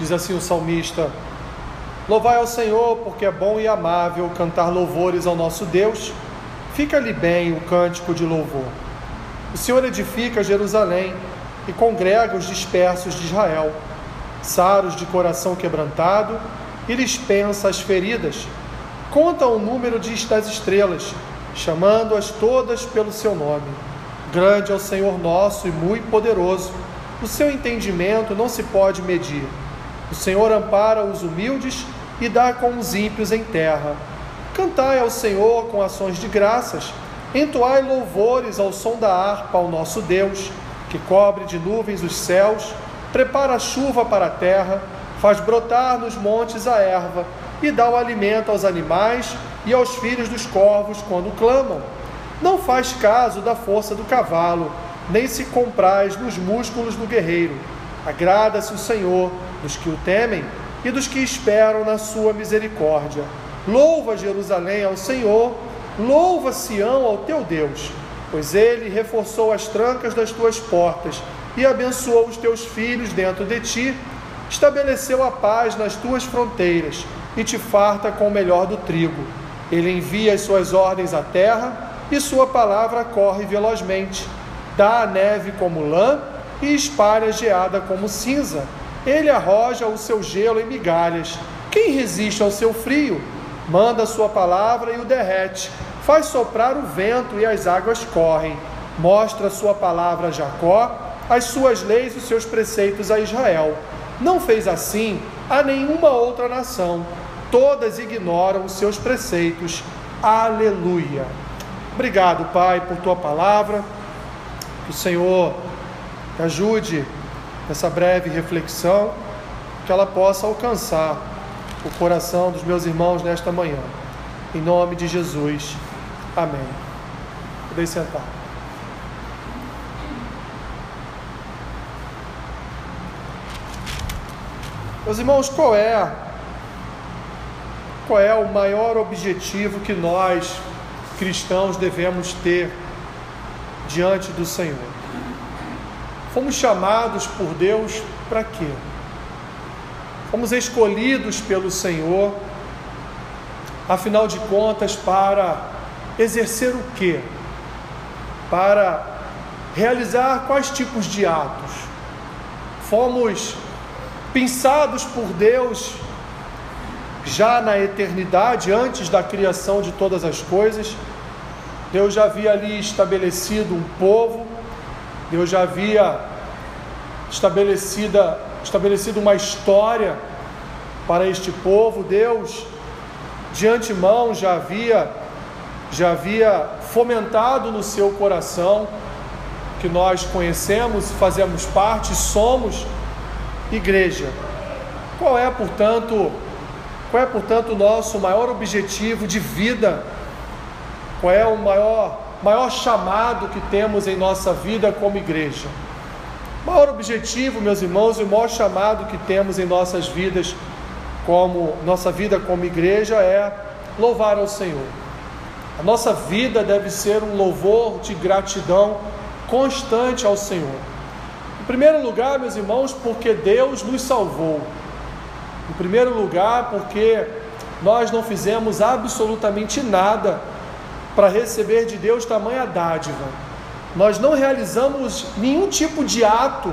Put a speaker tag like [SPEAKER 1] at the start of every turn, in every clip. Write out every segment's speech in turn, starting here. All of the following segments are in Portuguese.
[SPEAKER 1] Diz assim o salmista: Louvai ao Senhor, porque é bom e amável cantar louvores ao nosso Deus. Fica-lhe bem o cântico de louvor. O Senhor edifica Jerusalém e congrega os dispersos de Israel, saros de coração quebrantado, e lhes pensa as feridas. Conta o número das estrelas, chamando-as todas pelo seu nome. Grande é o Senhor nosso e muito poderoso. O seu entendimento não se pode medir. O Senhor ampara os humildes e dá com os ímpios em terra. Cantai ao Senhor com ações de graças, entoai louvores ao som da harpa ao nosso Deus, que cobre de nuvens os céus, prepara a chuva para a terra, faz brotar nos montes a erva e dá o alimento aos animais e aos filhos dos corvos quando clamam. Não faz caso da força do cavalo, nem se compraz nos músculos do guerreiro. Agrada-se o Senhor dos que o temem e dos que esperam na sua misericórdia. Louva Jerusalém ao Senhor, louva Sião ao teu Deus, pois ele reforçou as trancas das tuas portas e abençoou os teus filhos dentro de ti, estabeleceu a paz nas tuas fronteiras e te farta com o melhor do trigo. Ele envia as suas ordens à terra e sua palavra corre velozmente. Dá a neve como lã e espalha a geada como cinza ele arroja o seu gelo em migalhas. Quem resiste ao seu frio? Manda sua palavra e o derrete. Faz soprar o vento e as águas correm. Mostra sua palavra a Jacó, as suas leis e os seus preceitos a Israel. Não fez assim a nenhuma outra nação. Todas ignoram os seus preceitos. Aleluia. Obrigado, Pai, por tua palavra. Que o Senhor ajude essa breve reflexão, que ela possa alcançar o coração dos meus irmãos nesta manhã. Em nome de Jesus. Amém. Podem sentar. Meus irmãos, qual é qual é o maior objetivo que nós cristãos devemos ter diante do Senhor? Fomos chamados por Deus para quê? Fomos escolhidos pelo Senhor, afinal de contas, para exercer o quê? Para realizar quais tipos de atos? Fomos pensados por Deus já na eternidade, antes da criação de todas as coisas. Deus já havia ali estabelecido um povo Deus já havia estabelecida, estabelecido uma história para este povo. Deus, de antemão, já havia, já havia fomentado no seu coração que nós conhecemos, fazemos parte, somos igreja. Qual é, portanto, qual é, portanto, o nosso maior objetivo de vida? Qual é o maior maior chamado que temos em nossa vida como igreja. O maior objetivo, meus irmãos, e o maior chamado que temos em nossas vidas como nossa vida como igreja é louvar ao Senhor. A nossa vida deve ser um louvor de gratidão constante ao Senhor. Em primeiro lugar, meus irmãos, porque Deus nos salvou. Em primeiro lugar, porque nós não fizemos absolutamente nada para receber de Deus tamanha dádiva. Nós não realizamos nenhum tipo de ato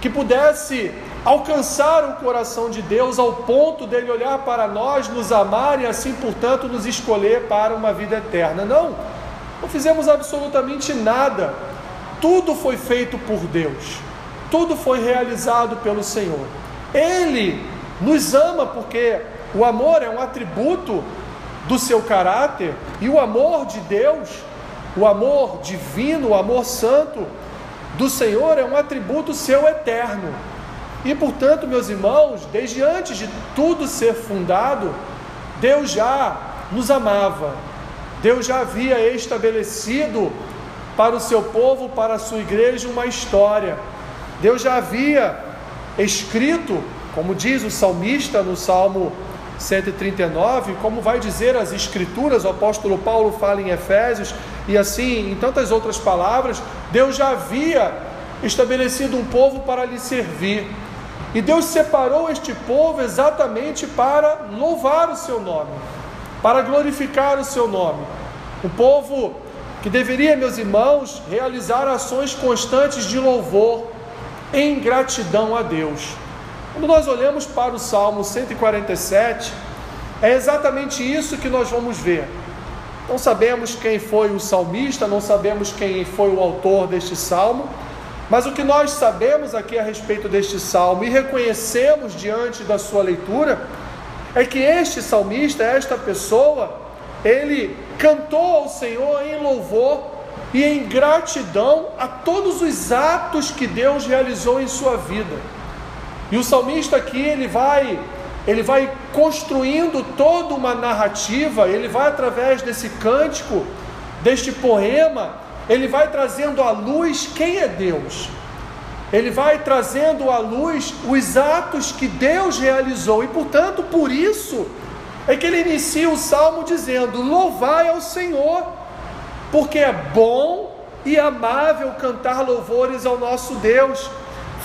[SPEAKER 1] que pudesse alcançar o coração de Deus ao ponto dele olhar para nós, nos amar e assim, portanto, nos escolher para uma vida eterna. Não, não fizemos absolutamente nada. Tudo foi feito por Deus, tudo foi realizado pelo Senhor. Ele nos ama porque o amor é um atributo do seu caráter e o amor de Deus, o amor divino, o amor santo do Senhor é um atributo seu eterno. E portanto, meus irmãos, desde antes de tudo ser fundado, Deus já nos amava. Deus já havia estabelecido para o seu povo, para a sua igreja, uma história. Deus já havia escrito, como diz o salmista no Salmo 139, como vai dizer as Escrituras, o apóstolo Paulo fala em Efésios, e assim, em tantas outras palavras, Deus já havia estabelecido um povo para lhe servir. E Deus separou este povo exatamente para louvar o seu nome, para glorificar o seu nome. Um povo que deveria, meus irmãos, realizar ações constantes de louvor em gratidão a Deus. Quando nós olhamos para o Salmo 147, é exatamente isso que nós vamos ver. Não sabemos quem foi o salmista, não sabemos quem foi o autor deste salmo, mas o que nós sabemos aqui a respeito deste salmo e reconhecemos diante da sua leitura é que este salmista, esta pessoa, ele cantou ao Senhor em louvor e em gratidão a todos os atos que Deus realizou em sua vida. E o salmista aqui ele vai ele vai construindo toda uma narrativa, ele vai através desse cântico, deste poema, ele vai trazendo à luz quem é Deus. Ele vai trazendo à luz os atos que Deus realizou, e portanto, por isso, é que ele inicia o salmo dizendo: Louvai ao Senhor, porque é bom e amável cantar louvores ao nosso Deus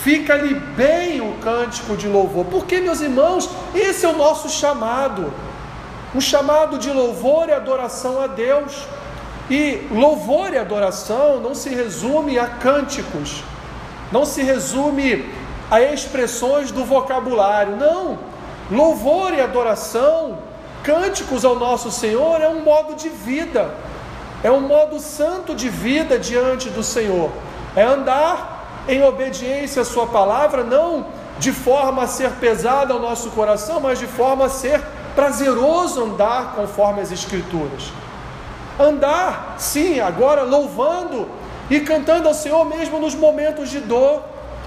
[SPEAKER 1] fica-lhe bem o cântico de louvor. Porque, meus irmãos, esse é o nosso chamado. Um chamado de louvor e adoração a Deus. E louvor e adoração não se resume a cânticos, não se resume a expressões do vocabulário. Não. Louvor e adoração, cânticos ao nosso Senhor é um modo de vida, é um modo santo de vida diante do Senhor. É andar em obediência à Sua palavra, não de forma a ser pesada ao nosso coração, mas de forma a ser prazeroso andar conforme as Escrituras. Andar, sim, agora louvando e cantando ao Senhor, mesmo nos momentos de dor,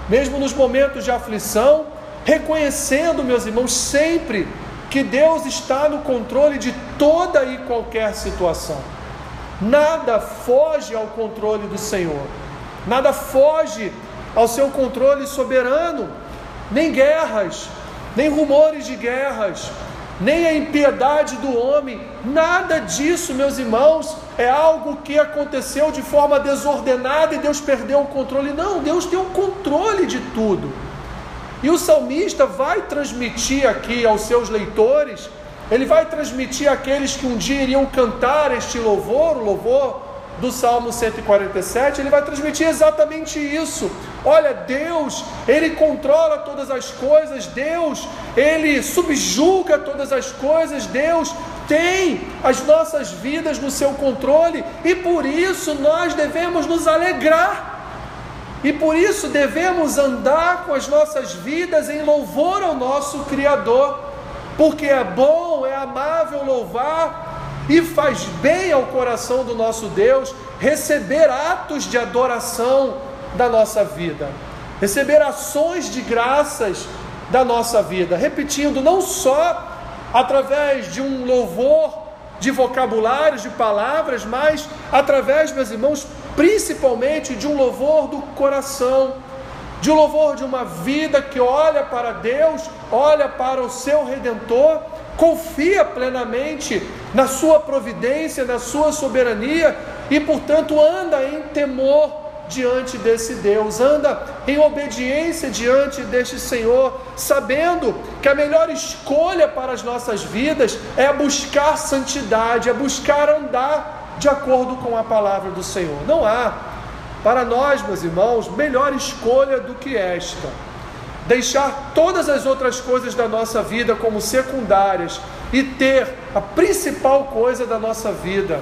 [SPEAKER 1] mesmo nos momentos de aflição, reconhecendo, meus irmãos, sempre que Deus está no controle de toda e qualquer situação. Nada foge ao controle do Senhor, nada foge ao seu controle soberano, nem guerras, nem rumores de guerras, nem a impiedade do homem, nada disso, meus irmãos, é algo que aconteceu de forma desordenada e Deus perdeu o controle. Não, Deus tem o controle de tudo. E o salmista vai transmitir aqui aos seus leitores, ele vai transmitir àqueles que um dia iriam cantar este louvor, o louvor do Salmo 147, ele vai transmitir exatamente isso. Olha, Deus, ele controla todas as coisas, Deus, ele subjuga todas as coisas, Deus tem as nossas vidas no seu controle e por isso nós devemos nos alegrar. E por isso devemos andar com as nossas vidas em louvor ao nosso Criador, porque é bom, é amável louvar e faz bem ao coração do nosso Deus receber atos de adoração da nossa vida, receber ações de graças da nossa vida, repetindo, não só através de um louvor de vocabulários, de palavras, mas através, meus irmãos, principalmente de um louvor do coração, de um louvor de uma vida que olha para Deus, olha para o seu redentor confia plenamente na sua providência, na sua soberania e, portanto, anda em temor diante desse Deus, anda em obediência diante deste Senhor, sabendo que a melhor escolha para as nossas vidas é buscar santidade, é buscar andar de acordo com a palavra do Senhor. Não há para nós, meus irmãos, melhor escolha do que esta deixar todas as outras coisas da nossa vida como secundárias e ter a principal coisa da nossa vida,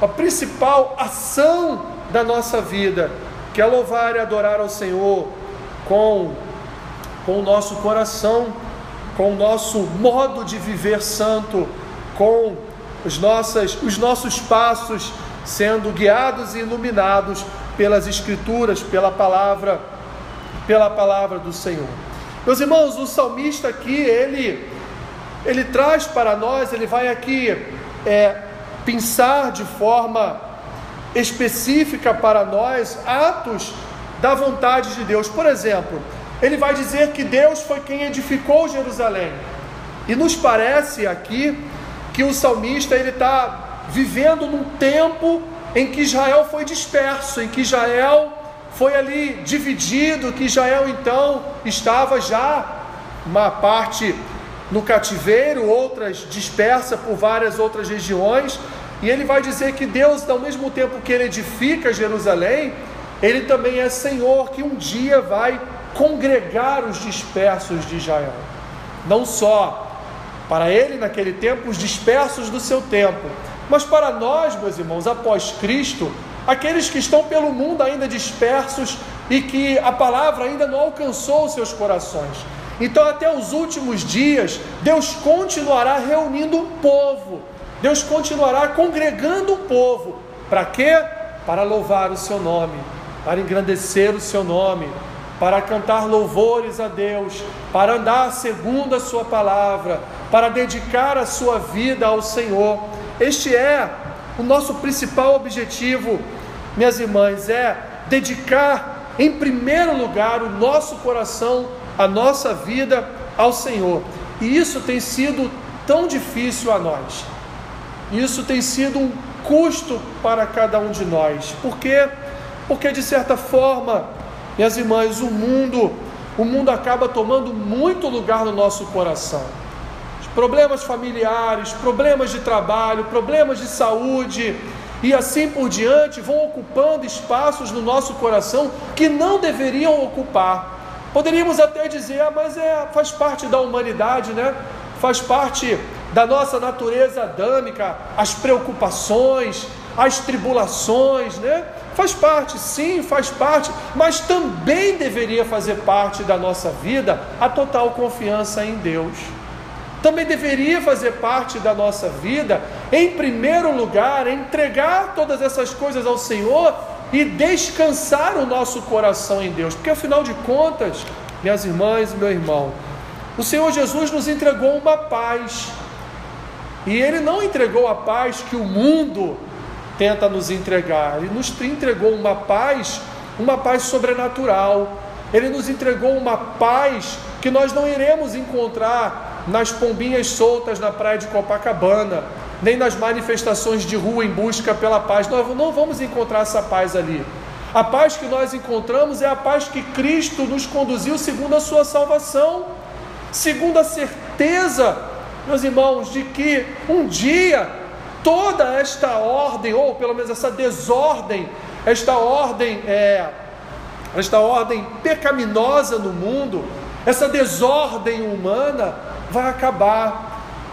[SPEAKER 1] a principal ação da nossa vida, que é louvar e adorar ao Senhor com, com o nosso coração, com o nosso modo de viver santo, com os, nossas, os nossos passos sendo guiados e iluminados pelas Escrituras, pela palavra pela palavra do Senhor. Meus irmãos, o salmista aqui, ele, ele traz para nós, ele vai aqui é, pensar de forma específica para nós atos da vontade de Deus. Por exemplo, ele vai dizer que Deus foi quem edificou Jerusalém. E nos parece aqui que o salmista ele está vivendo num tempo em que Israel foi disperso, em que Israel foi ali dividido, que Israel então estava já uma parte no cativeiro, outras dispersa por várias outras regiões, e ele vai dizer que Deus, ao mesmo tempo que ele edifica Jerusalém, ele também é Senhor que um dia vai congregar os dispersos de Israel. Não só para ele naquele tempo, os dispersos do seu tempo, mas para nós, meus irmãos, após Cristo, aqueles que estão pelo mundo ainda dispersos e que a palavra ainda não alcançou os seus corações. Então, até os últimos dias, Deus continuará reunindo um povo, Deus continuará congregando um povo. Para quê? Para louvar o seu nome, para engrandecer o seu nome, para cantar louvores a Deus, para andar segundo a sua palavra, para dedicar a sua vida ao Senhor. Este é o nosso principal objetivo, minhas irmãs, é dedicar em primeiro lugar o nosso coração, a nossa vida ao Senhor. E isso tem sido tão difícil a nós. Isso tem sido um custo para cada um de nós. Por quê? Porque de certa forma, minhas irmãs, o mundo, o mundo acaba tomando muito lugar no nosso coração problemas familiares, problemas de trabalho, problemas de saúde e assim por diante vão ocupando espaços no nosso coração que não deveriam ocupar. Poderíamos até dizer, ah, mas é, faz parte da humanidade, né? Faz parte da nossa natureza adâmica, as preocupações, as tribulações, né? Faz parte, sim, faz parte, mas também deveria fazer parte da nossa vida a total confiança em Deus também deveria fazer parte da nossa vida, em primeiro lugar, entregar todas essas coisas ao Senhor e descansar o nosso coração em Deus, porque afinal de contas, minhas irmãs e meu irmão, o Senhor Jesus nos entregou uma paz, e Ele não entregou a paz que o mundo tenta nos entregar, Ele nos entregou uma paz, uma paz sobrenatural, Ele nos entregou uma paz que nós não iremos encontrar nas pombinhas soltas na praia de Copacabana, nem nas manifestações de rua em busca pela paz. Nós não vamos encontrar essa paz ali. A paz que nós encontramos é a paz que Cristo nos conduziu segundo a sua salvação, segundo a certeza, meus irmãos, de que um dia toda esta ordem, ou pelo menos essa desordem, esta ordem é, esta ordem pecaminosa no mundo, essa desordem humana, vai acabar,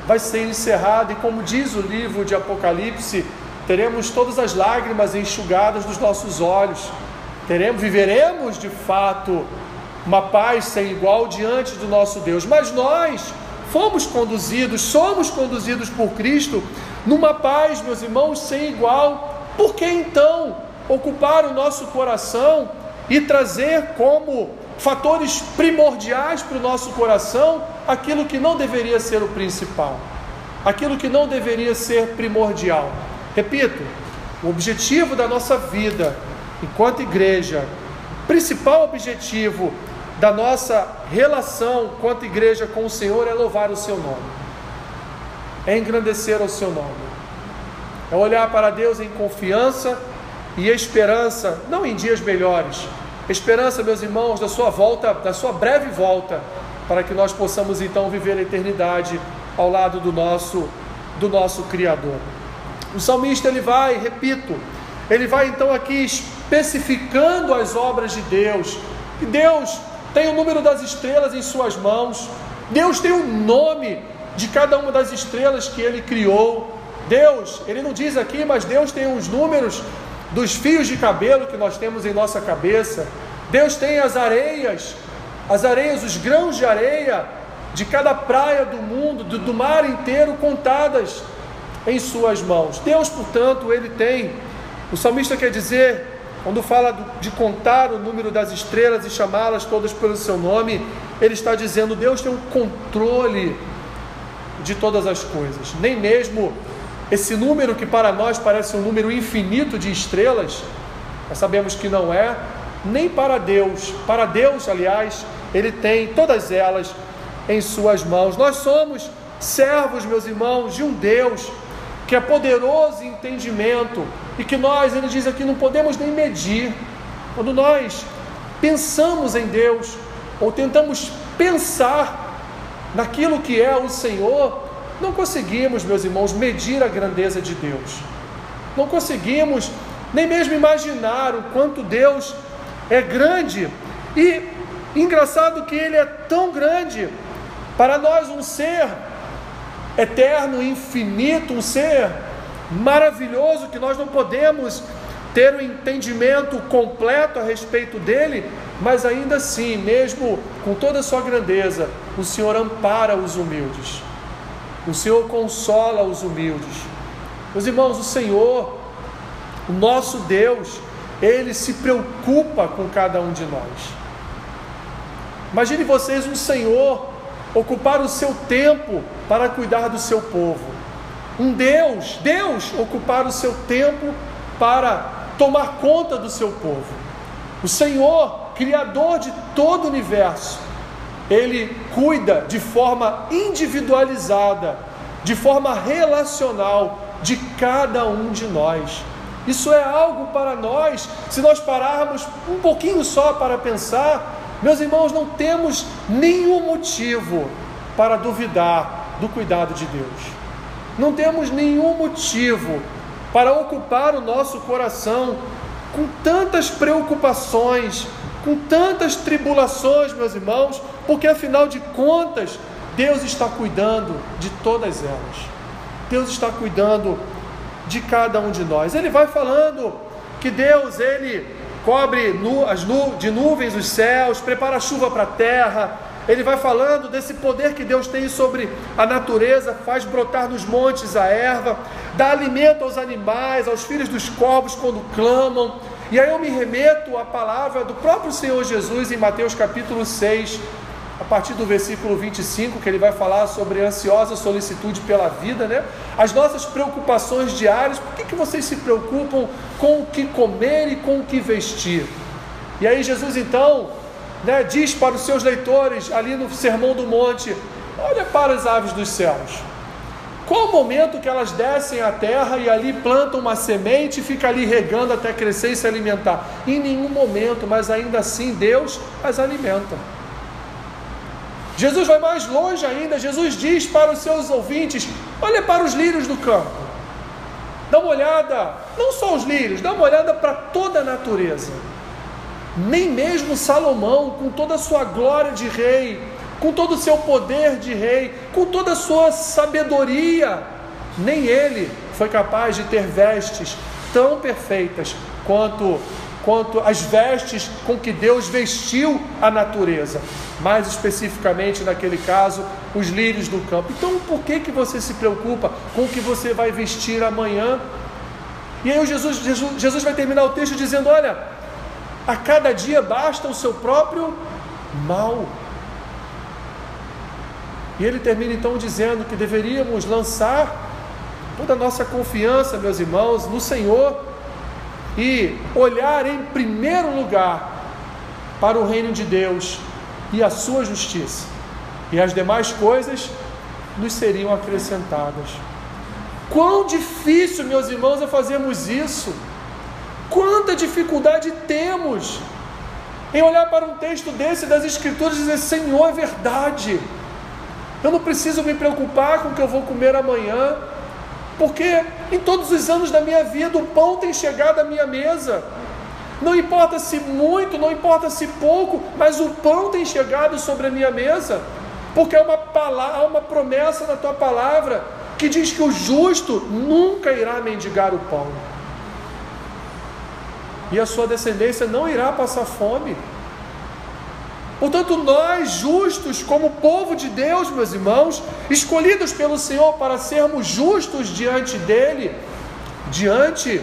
[SPEAKER 1] vai ser encerrado, e como diz o livro de Apocalipse, teremos todas as lágrimas enxugadas dos nossos olhos, teremos, viveremos de fato uma paz sem igual diante do nosso Deus, mas nós fomos conduzidos, somos conduzidos por Cristo numa paz, meus irmãos, sem igual. Por que então ocupar o nosso coração e trazer como fatores primordiais para o nosso coração aquilo que não deveria ser o principal, aquilo que não deveria ser primordial. Repito, o objetivo da nossa vida enquanto igreja, principal objetivo da nossa relação enquanto igreja com o Senhor é louvar o seu nome, é engrandecer o seu nome, é olhar para Deus em confiança e esperança, não em dias melhores, esperança, meus irmãos, da sua volta, da sua breve volta, para que nós possamos então viver a eternidade ao lado do nosso do nosso criador. O salmista ele vai, repito, ele vai então aqui especificando as obras de Deus. Deus tem o número das estrelas em suas mãos. Deus tem o nome de cada uma das estrelas que ele criou. Deus, ele não diz aqui, mas Deus tem os números dos fios de cabelo que nós temos em nossa cabeça. Deus tem as areias, as areias, os grãos de areia de cada praia do mundo, do, do mar inteiro, contadas em suas mãos. Deus, portanto, ele tem. O salmista quer dizer, quando fala de contar o número das estrelas e chamá-las todas pelo seu nome, ele está dizendo: Deus tem um controle de todas as coisas. Nem mesmo esse número que para nós parece um número infinito de estrelas, nós sabemos que não é, nem para Deus. Para Deus, aliás, Ele tem todas elas em Suas mãos. Nós somos servos, meus irmãos, de um Deus que é poderoso em entendimento e que nós, Ele diz aqui, não podemos nem medir, quando nós pensamos em Deus, ou tentamos pensar naquilo que é o Senhor, não conseguimos, meus irmãos, medir a grandeza de Deus. Não conseguimos nem mesmo imaginar o quanto Deus é grande. E engraçado que Ele é tão grande, para nós, um ser eterno, infinito, um ser maravilhoso que nós não podemos ter o um entendimento completo a respeito dele, mas ainda assim, mesmo com toda a sua grandeza, o Senhor ampara os humildes, o Senhor consola os humildes. Meus irmãos, o Senhor, o nosso Deus, ele se preocupa com cada um de nós. Imagine vocês um Senhor ocupar o seu tempo para cuidar do seu povo. Um Deus, Deus ocupar o seu tempo para tomar conta do seu povo. O Senhor, Criador de todo o universo, Ele cuida de forma individualizada, de forma relacional de cada um de nós. Isso é algo para nós, se nós pararmos um pouquinho só para pensar, meus irmãos, não temos nenhum motivo para duvidar do cuidado de Deus. Não temos nenhum motivo para ocupar o nosso coração com tantas preocupações, com tantas tribulações, meus irmãos, porque afinal de contas, Deus está cuidando de todas elas. Deus está cuidando de cada um de nós. Ele vai falando que Deus, ele cobre nu, as nu, de nuvens os céus, prepara chuva para a terra. Ele vai falando desse poder que Deus tem sobre a natureza, faz brotar nos montes a erva, dá alimento aos animais, aos filhos dos corvos quando clamam. E aí eu me remeto à palavra do próprio Senhor Jesus em Mateus capítulo 6, a partir do versículo 25, que ele vai falar sobre ansiosa solicitude pela vida, né? As nossas preocupações diárias, por que, que vocês se preocupam com o que comer e com o que vestir? E aí Jesus então né, diz para os seus leitores ali no Sermão do Monte: olha para as aves dos céus. Qual o momento que elas descem à terra e ali plantam uma semente e fica ali regando até crescer e se alimentar? Em nenhum momento, mas ainda assim Deus as alimenta. Jesus vai mais longe ainda. Jesus diz para os seus ouvintes: olha para os lírios do campo. Dá uma olhada, não só os lírios, dá uma olhada para toda a natureza. Nem mesmo Salomão, com toda a sua glória de rei, com todo o seu poder de rei, com toda a sua sabedoria, nem ele foi capaz de ter vestes tão perfeitas quanto quanto as vestes com que Deus vestiu a natureza, mais especificamente naquele caso, os lírios do campo. Então, por que que você se preocupa com o que você vai vestir amanhã? E aí Jesus, Jesus, Jesus vai terminar o texto dizendo: olha, a cada dia basta o seu próprio mal. E ele termina então dizendo que deveríamos lançar toda a nossa confiança, meus irmãos, no Senhor e olhar em primeiro lugar para o reino de Deus e a sua justiça, e as demais coisas nos seriam acrescentadas. Quão difícil, meus irmãos, é fazermos isso. Quanta dificuldade temos em olhar para um texto desse das Escrituras e dizer: Senhor, é verdade. Eu não preciso me preocupar com o que eu vou comer amanhã porque em todos os anos da minha vida o pão tem chegado à minha mesa. Não importa se muito, não importa se pouco, mas o pão tem chegado sobre a minha mesa, porque há uma, palavra, uma promessa na tua palavra que diz que o justo nunca irá mendigar o pão, e a sua descendência não irá passar fome. Portanto, nós justos, como povo de Deus, meus irmãos, escolhidos pelo Senhor para sermos justos diante dEle, diante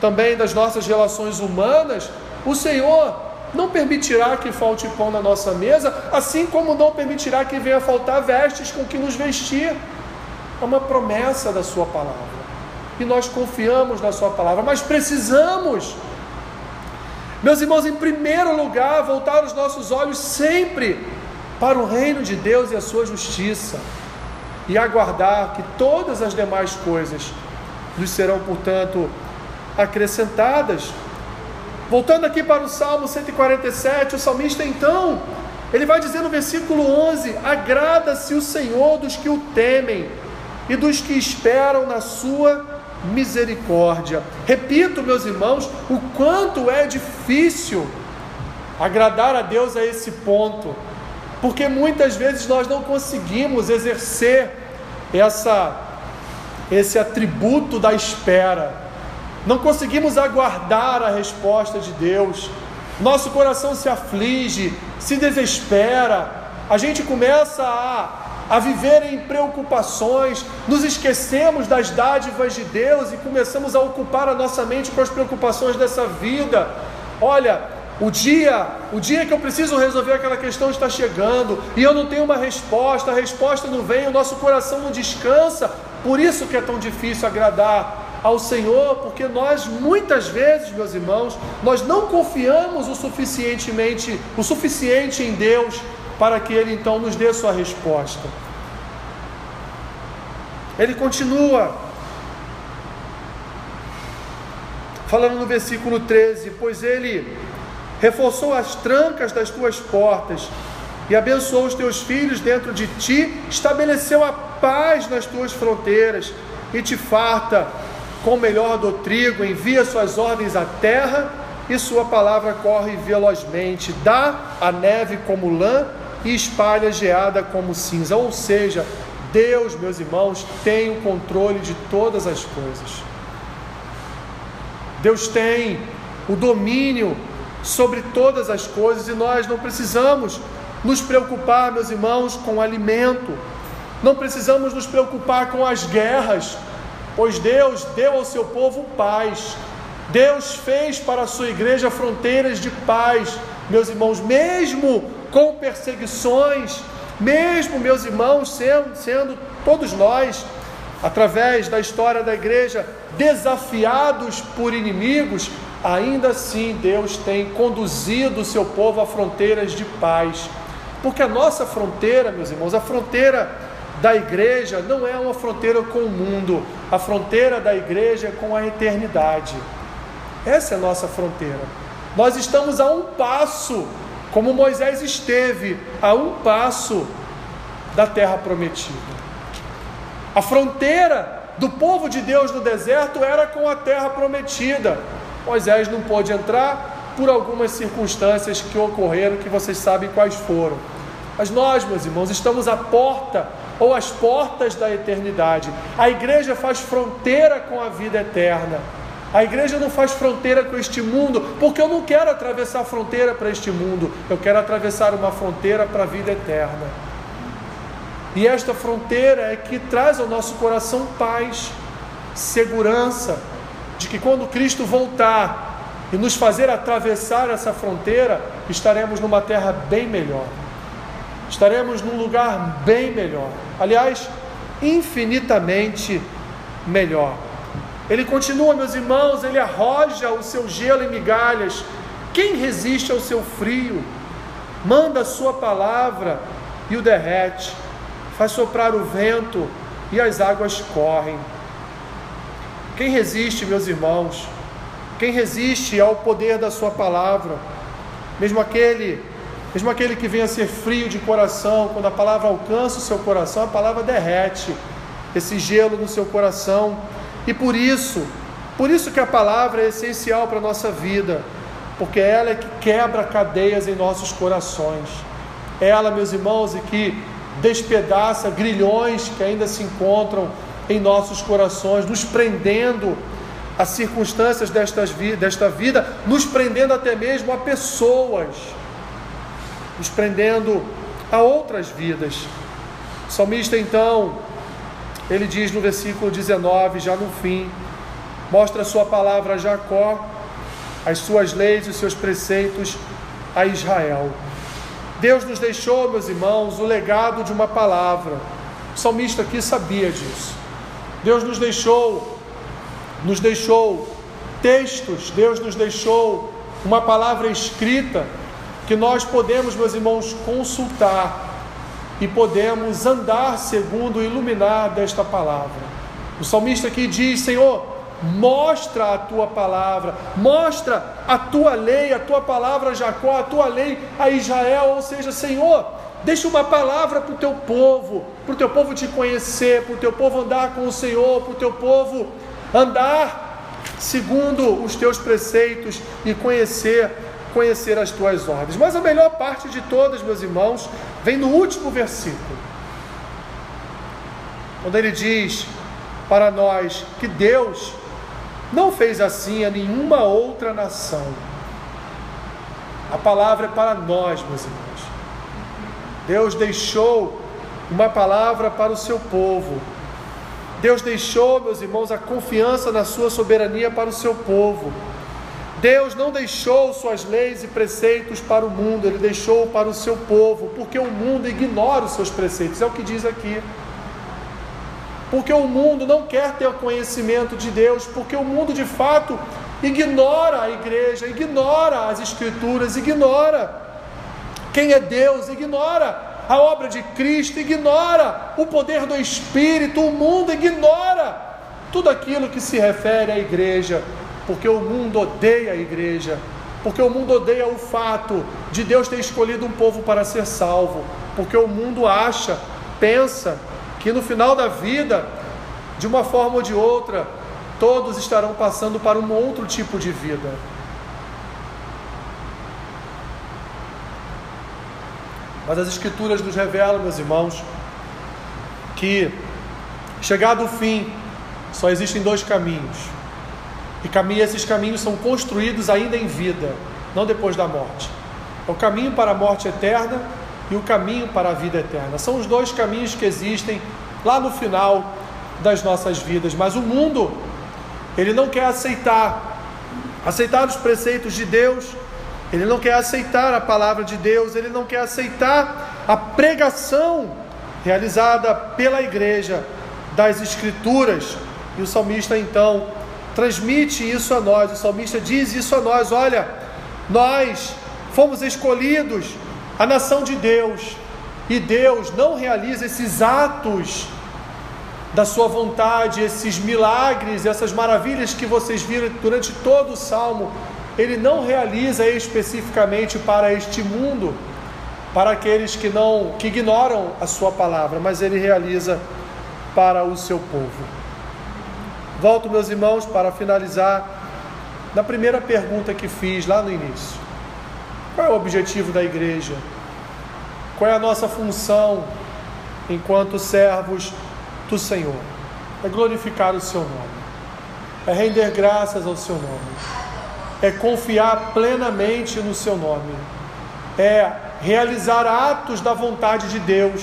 [SPEAKER 1] também das nossas relações humanas, o Senhor não permitirá que falte pão na nossa mesa, assim como não permitirá que venha faltar vestes com que nos vestir. É uma promessa da Sua palavra. E nós confiamos na Sua palavra, mas precisamos meus irmãos, em primeiro lugar, voltar os nossos olhos sempre para o reino de Deus e a sua justiça, e aguardar que todas as demais coisas nos serão, portanto, acrescentadas. Voltando aqui para o Salmo 147, o salmista então, ele vai dizer no versículo 11: Agrada-se o Senhor dos que o temem e dos que esperam na sua misericórdia. Repito, meus irmãos, o quanto é difícil agradar a Deus a esse ponto, porque muitas vezes nós não conseguimos exercer essa esse atributo da espera. Não conseguimos aguardar a resposta de Deus. Nosso coração se aflige, se desespera. A gente começa a a viver em preocupações, nos esquecemos das dádivas de Deus e começamos a ocupar a nossa mente com as preocupações dessa vida. Olha, o dia, o dia que eu preciso resolver aquela questão está chegando e eu não tenho uma resposta, a resposta não vem, o nosso coração não descansa. Por isso que é tão difícil agradar ao Senhor, porque nós muitas vezes, meus irmãos, nós não confiamos o suficientemente, o suficiente em Deus para que ele então nos dê sua resposta. Ele continua falando no versículo 13: Pois ele reforçou as trancas das tuas portas e abençoou os teus filhos dentro de ti, estabeleceu a paz nas tuas fronteiras e te farta com o melhor do trigo, envia suas ordens à terra e sua palavra corre velozmente, dá a neve como lã e espalha geada como cinza. Ou seja, Deus, meus irmãos, tem o controle de todas as coisas. Deus tem o domínio sobre todas as coisas e nós não precisamos nos preocupar, meus irmãos, com alimento. Não precisamos nos preocupar com as guerras, pois Deus deu ao seu povo paz. Deus fez para a sua igreja fronteiras de paz, meus irmãos, mesmo com perseguições, mesmo, meus irmãos, sendo, sendo todos nós, através da história da igreja, desafiados por inimigos, ainda assim Deus tem conduzido o seu povo a fronteiras de paz. Porque a nossa fronteira, meus irmãos, a fronteira da igreja não é uma fronteira com o mundo, a fronteira da igreja é com a eternidade. Essa é a nossa fronteira. Nós estamos a um passo como Moisés esteve a um passo da terra prometida. A fronteira do povo de Deus no deserto era com a terra prometida. Moisés não pôde entrar por algumas circunstâncias que ocorreram, que vocês sabem quais foram. Mas nós, meus irmãos, estamos à porta ou às portas da eternidade. A igreja faz fronteira com a vida eterna. A igreja não faz fronteira com este mundo, porque eu não quero atravessar a fronteira para este mundo, eu quero atravessar uma fronteira para a vida eterna. E esta fronteira é que traz ao nosso coração paz, segurança, de que quando Cristo voltar e nos fazer atravessar essa fronteira, estaremos numa terra bem melhor, estaremos num lugar bem melhor, aliás, infinitamente melhor. Ele continua, meus irmãos, ele arroja o seu gelo em migalhas. Quem resiste ao seu frio? Manda a sua palavra e o derrete. Faz soprar o vento e as águas correm. Quem resiste, meus irmãos? Quem resiste ao poder da sua palavra? Mesmo aquele, mesmo aquele que venha a ser frio de coração, quando a palavra alcança o seu coração, a palavra derrete esse gelo no seu coração e por isso, por isso que a palavra é essencial para a nossa vida, porque ela é que quebra cadeias em nossos corações. Ela, meus irmãos, é que despedaça grilhões que ainda se encontram em nossos corações, nos prendendo a circunstâncias desta vida, nos prendendo até mesmo a pessoas, nos prendendo a outras vidas. O salmista então ele diz no versículo 19, já no fim: mostra a sua palavra a Jacó, as suas leis e os seus preceitos a Israel. Deus nos deixou, meus irmãos, o legado de uma palavra. O salmista aqui sabia disso. Deus nos deixou, nos deixou textos, Deus nos deixou uma palavra escrita que nós podemos, meus irmãos, consultar e podemos andar segundo o iluminar desta palavra. O salmista aqui diz: Senhor, mostra a tua palavra, mostra a tua lei, a tua palavra a Jacó, a tua lei a Israel, ou seja, Senhor, deixa uma palavra para o teu povo, para o teu povo te conhecer, para o teu povo andar com o Senhor, para o teu povo andar segundo os teus preceitos e conhecer conhecer as tuas ordens. Mas a melhor parte de todas, meus irmãos, vem no último versículo. Quando ele diz para nós que Deus não fez assim a nenhuma outra nação. A palavra é para nós, meus irmãos. Deus deixou uma palavra para o seu povo. Deus deixou, meus irmãos, a confiança na sua soberania para o seu povo. Deus não deixou suas leis e preceitos para o mundo, ele deixou para o seu povo, porque o mundo ignora os seus preceitos, é o que diz aqui. Porque o mundo não quer ter conhecimento de Deus, porque o mundo de fato ignora a igreja, ignora as escrituras, ignora quem é Deus, ignora a obra de Cristo, ignora o poder do Espírito, o mundo ignora tudo aquilo que se refere à igreja, porque o mundo odeia a igreja, porque o mundo odeia o fato de Deus ter escolhido um povo para ser salvo, porque o mundo acha, pensa que no final da vida, de uma forma ou de outra, todos estarão passando para um outro tipo de vida. Mas as Escrituras nos revelam, meus irmãos, que chegado o fim, só existem dois caminhos. E esses caminhos são construídos ainda em vida, não depois da morte. É o caminho para a morte eterna e o caminho para a vida eterna. São os dois caminhos que existem lá no final das nossas vidas. Mas o mundo, ele não quer aceitar aceitar os preceitos de Deus ele não quer aceitar a palavra de Deus, ele não quer aceitar a pregação realizada pela igreja das Escrituras. E o salmista então transmite isso a nós, o salmista diz isso a nós: olha, nós fomos escolhidos, a nação de Deus, e Deus não realiza esses atos da sua vontade, esses milagres, essas maravilhas que vocês viram durante todo o salmo. Ele não realiza especificamente para este mundo, para aqueles que não que ignoram a sua palavra, mas ele realiza para o seu povo. Volto, meus irmãos, para finalizar na primeira pergunta que fiz lá no início. Qual é o objetivo da igreja? Qual é a nossa função enquanto servos do Senhor? É glorificar o seu nome, é render graças ao seu nome é confiar plenamente no seu nome, é realizar atos da vontade de Deus,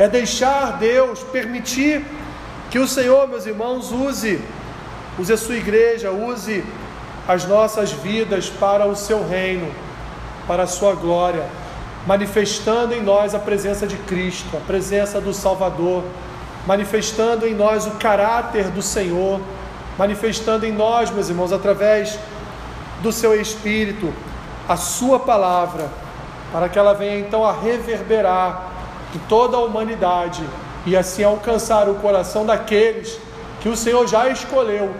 [SPEAKER 1] é deixar Deus permitir que o Senhor, meus irmãos, use, use a sua igreja, use as nossas vidas para o seu reino, para a sua glória, manifestando em nós a presença de Cristo, a presença do Salvador, manifestando em nós o caráter do Senhor, manifestando em nós, meus irmãos, através do seu Espírito, a sua palavra, para que ela venha então a reverberar em toda a humanidade e assim alcançar o coração daqueles que o Senhor já escolheu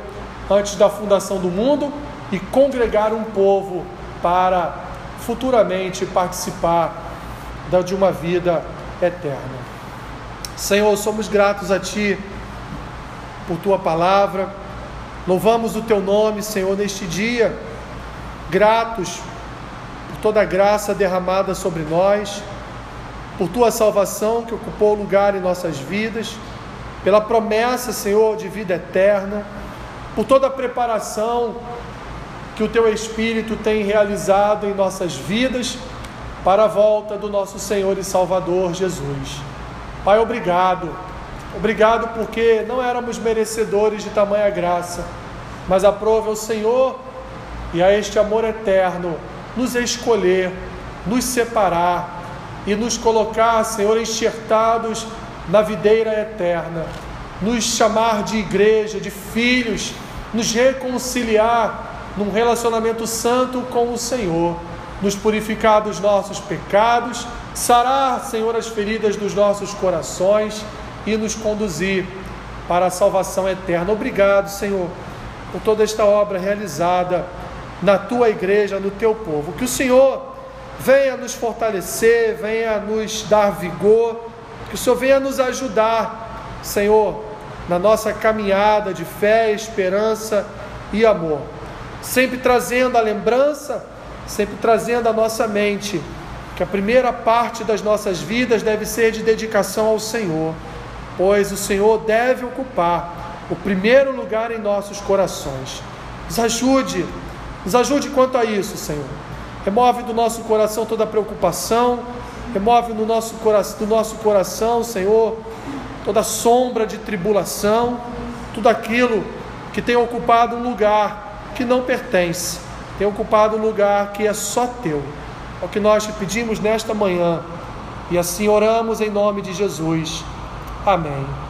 [SPEAKER 1] antes da fundação do mundo e congregar um povo para futuramente participar de uma vida eterna. Senhor, somos gratos a Ti por Tua palavra, louvamos o Teu nome, Senhor, neste dia. Gratos por toda a graça derramada sobre nós, por tua salvação que ocupou lugar em nossas vidas, pela promessa, Senhor, de vida eterna, por toda a preparação que o teu Espírito tem realizado em nossas vidas para a volta do nosso Senhor e Salvador Jesus. Pai, obrigado. Obrigado porque não éramos merecedores de tamanha graça, mas aprove o Senhor e a este amor eterno nos escolher, nos separar e nos colocar, Senhor, enxertados na videira eterna, nos chamar de igreja, de filhos, nos reconciliar num relacionamento santo com o Senhor, nos purificar dos nossos pecados, sarar, Senhor, as feridas dos nossos corações e nos conduzir para a salvação eterna. Obrigado, Senhor, por toda esta obra realizada na tua igreja, no teu povo. Que o Senhor venha nos fortalecer, venha nos dar vigor, que o Senhor venha nos ajudar, Senhor, na nossa caminhada de fé, esperança e amor. Sempre trazendo a lembrança, sempre trazendo a nossa mente que a primeira parte das nossas vidas deve ser de dedicação ao Senhor, pois o Senhor deve ocupar o primeiro lugar em nossos corações. Nos ajude, nos ajude quanto a isso, Senhor. Remove do nosso coração toda preocupação, remove do nosso, coração, do nosso coração, Senhor, toda sombra de tribulação, tudo aquilo que tem ocupado um lugar que não pertence, tem ocupado um lugar que é só teu. É o que nós te pedimos nesta manhã e assim oramos em nome de Jesus. Amém.